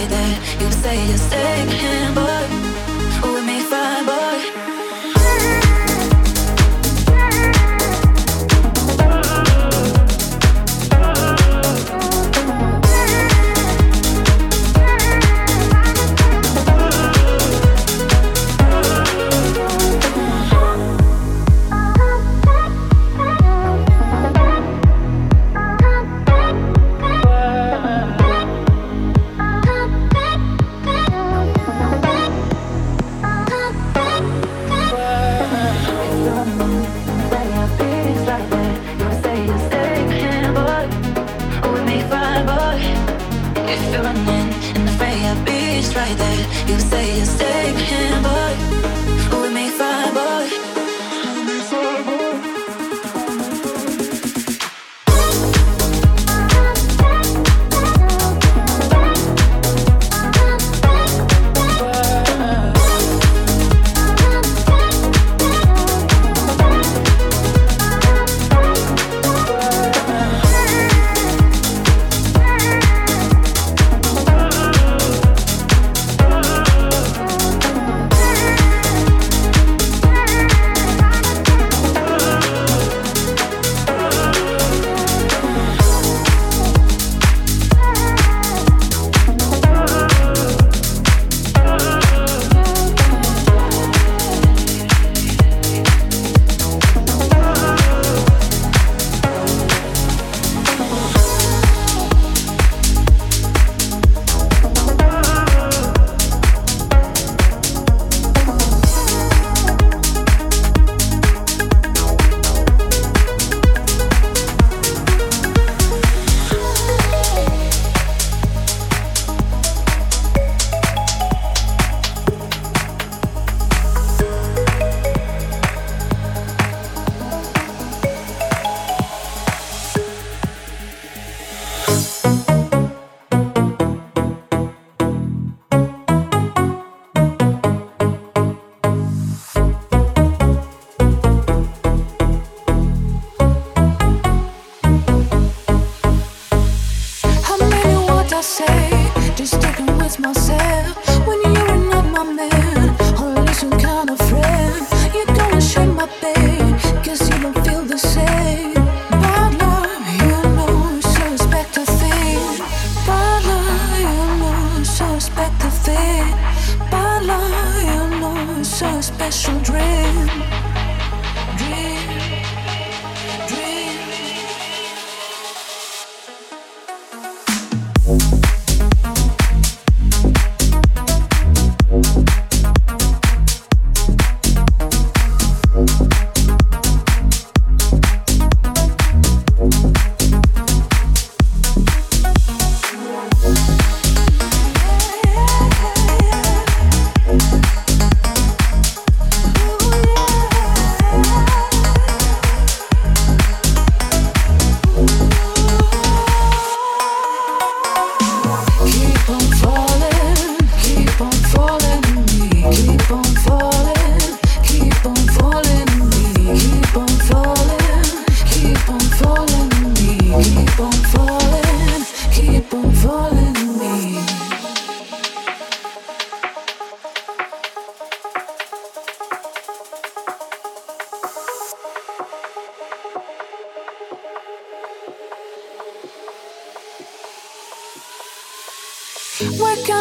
You say you're staying, but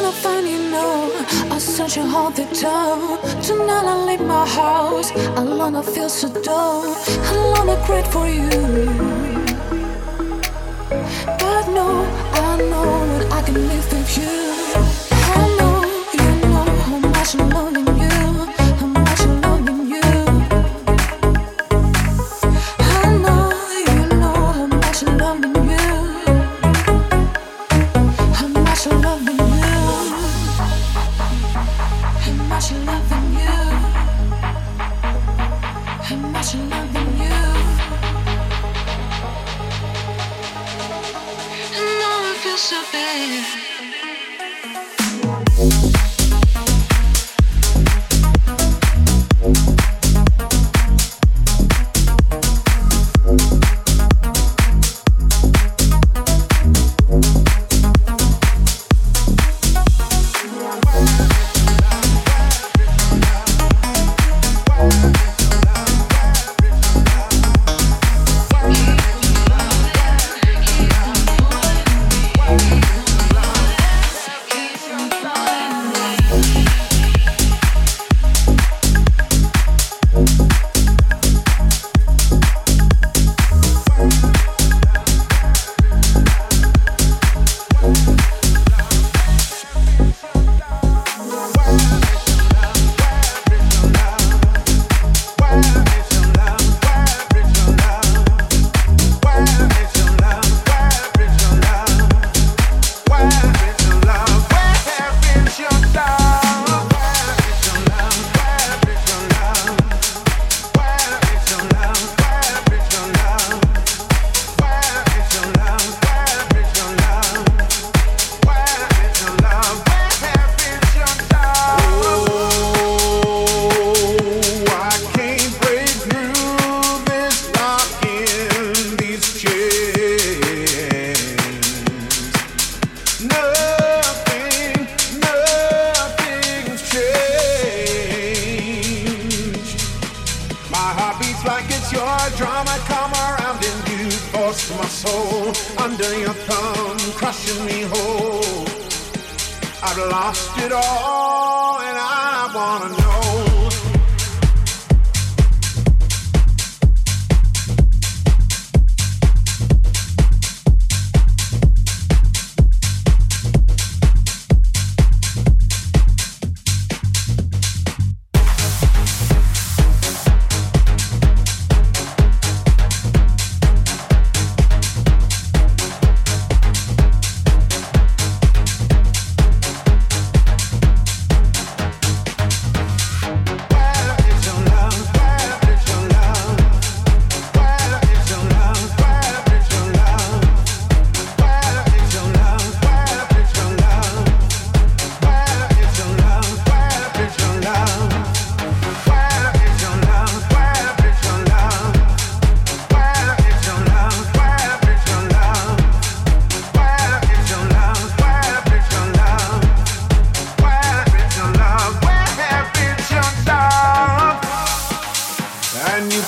I finally know I'm searching all the time. Tonight I leave my house alone. I feel so dumb. Alone, I great for you. But no, I know that I can live with you. I know you know how much I'm loving.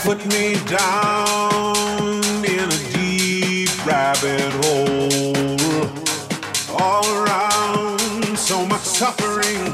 Your love? Where is your love?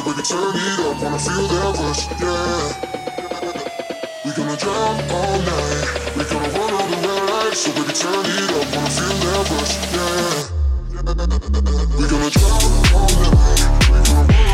so baby, turn it up. Wanna feel that rush, yeah. We gonna jump all night. We gonna run all the red lights, so baby, turn it up. Wanna feel that rush, yeah. We gonna jump all night. We gonna run.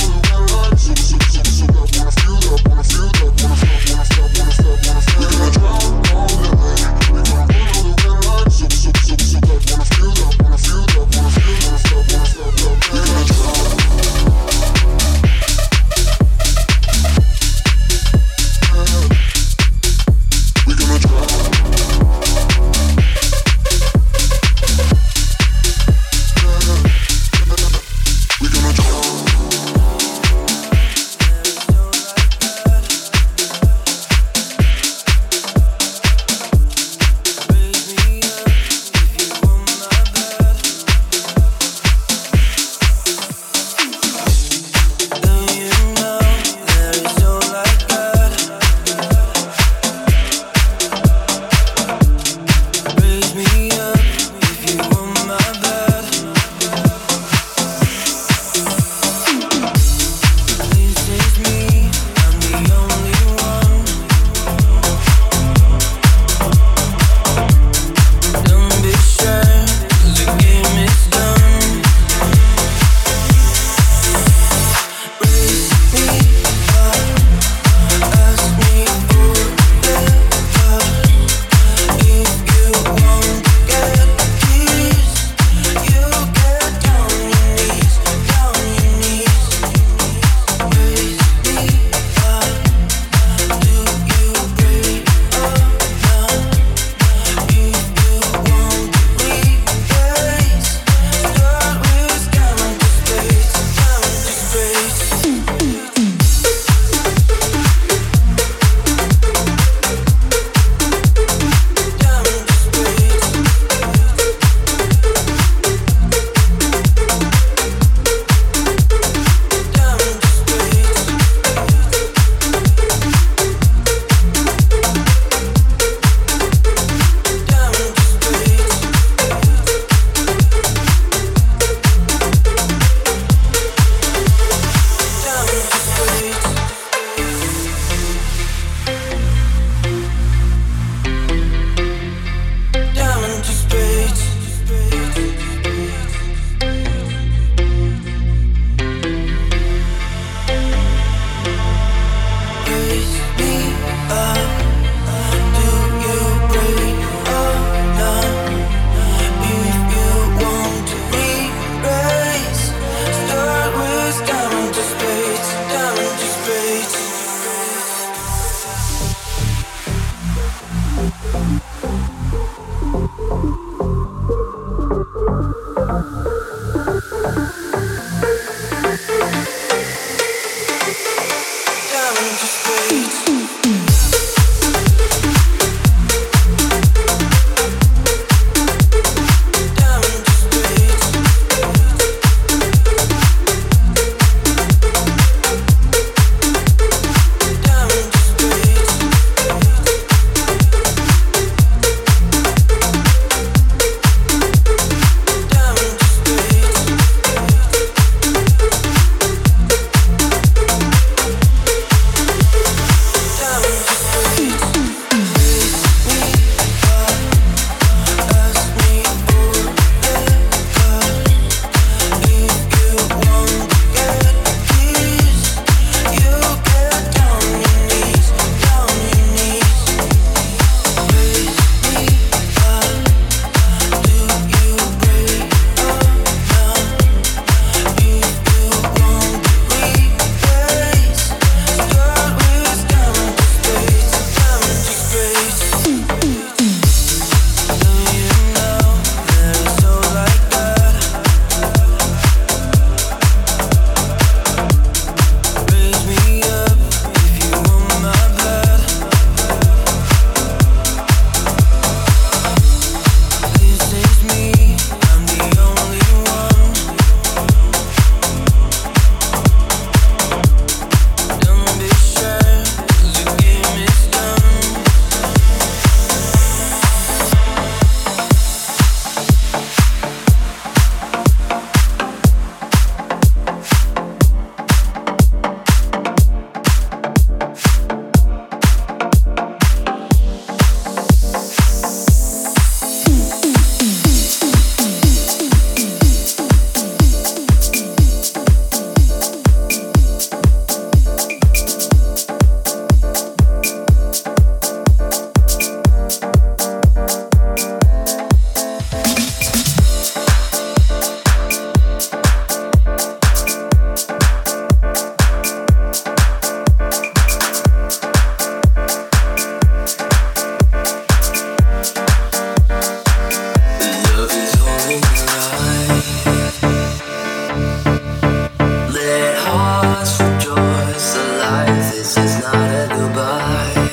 goodbye.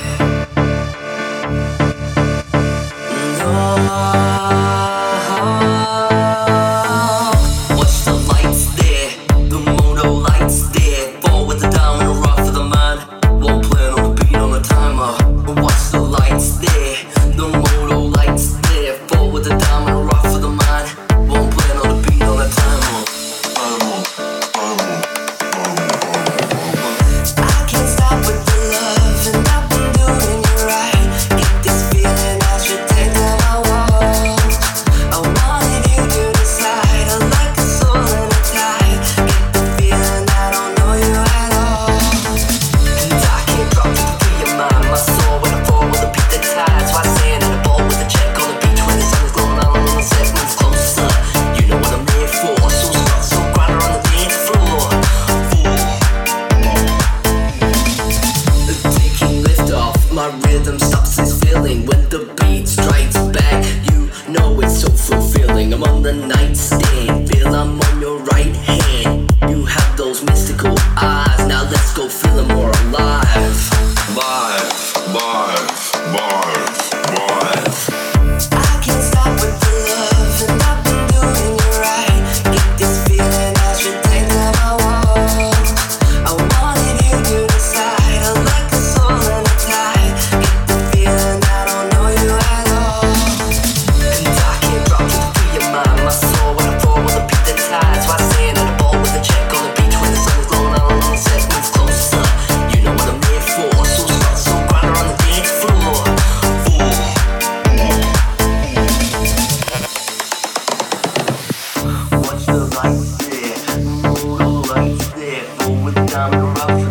Free and hurt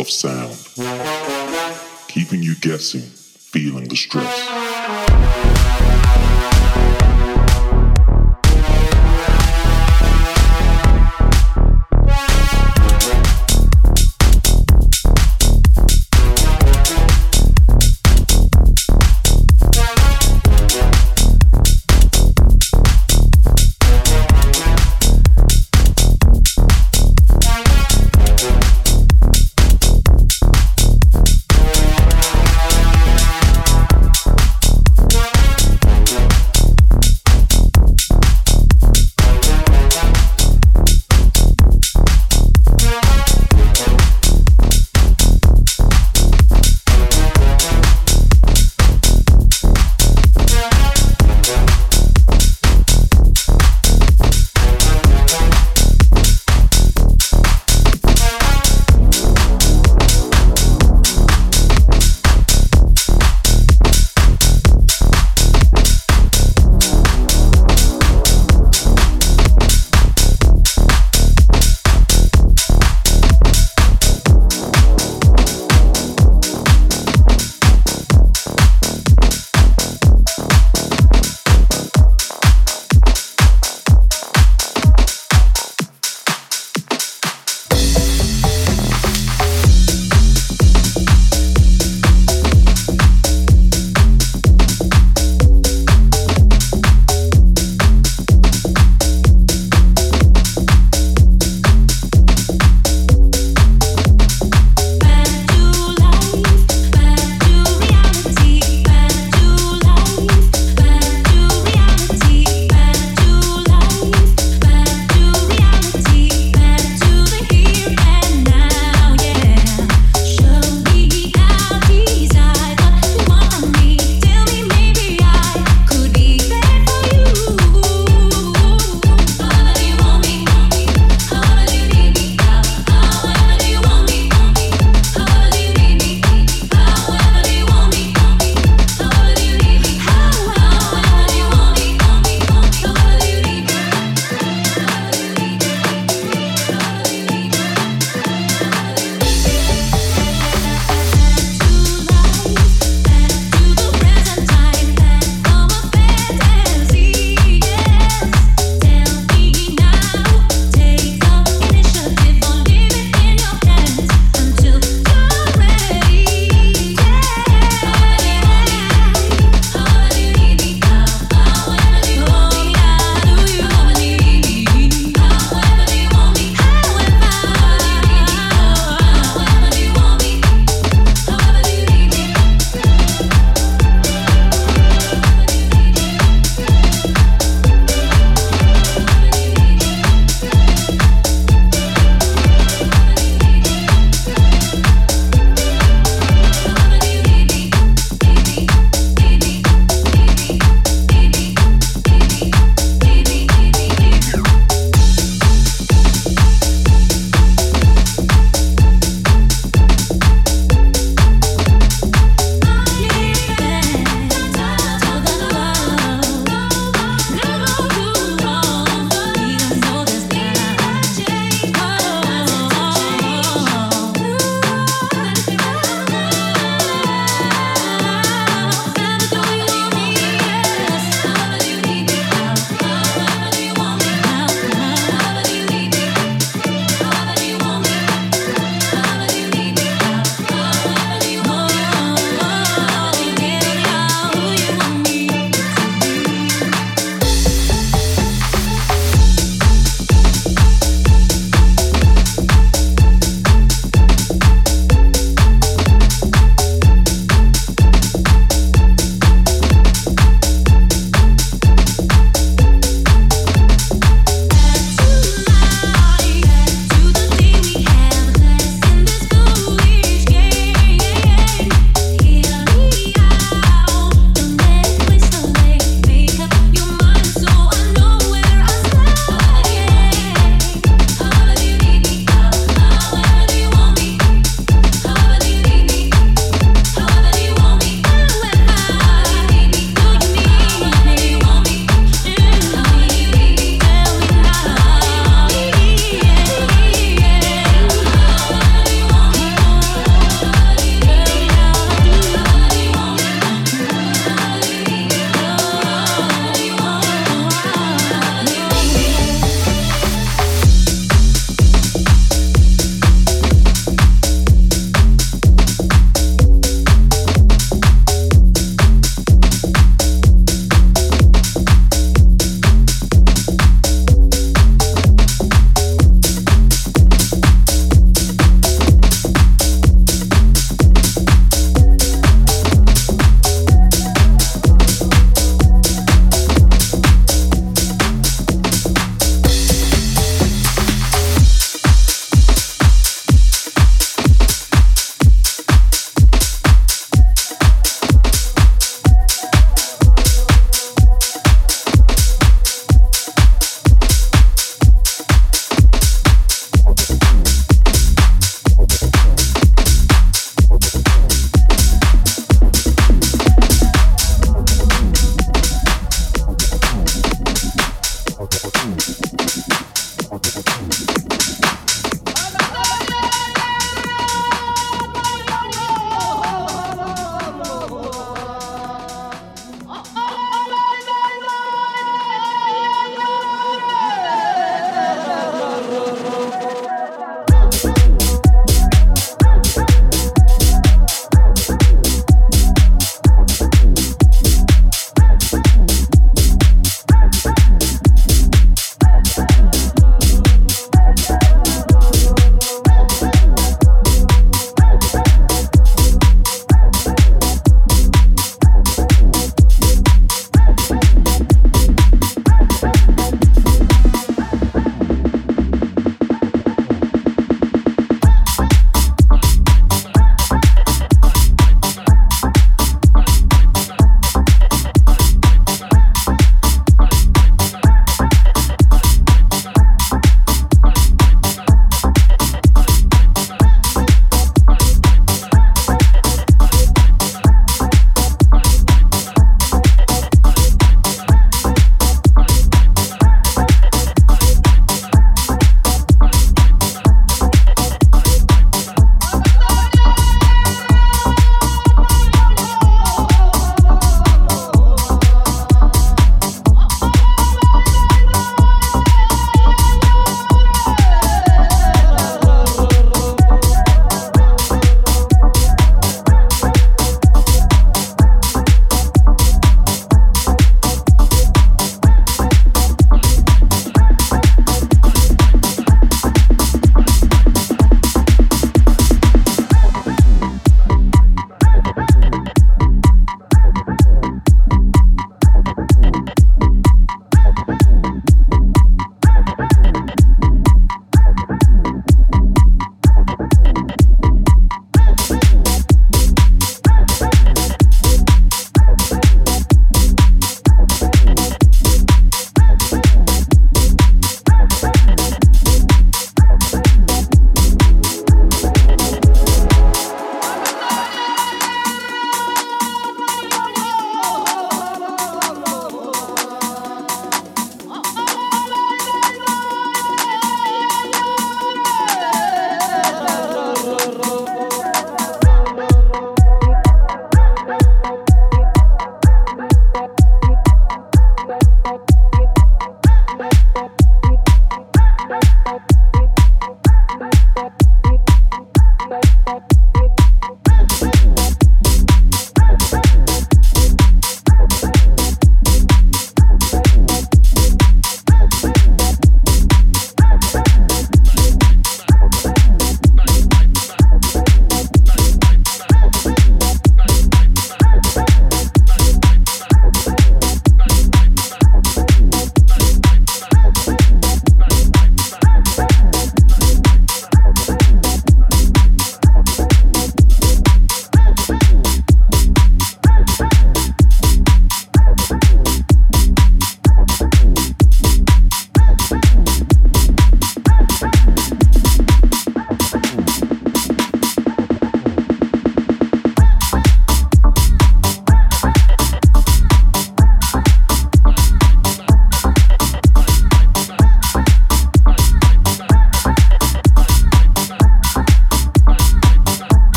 of sound, keeping you guessing, feeling the stress.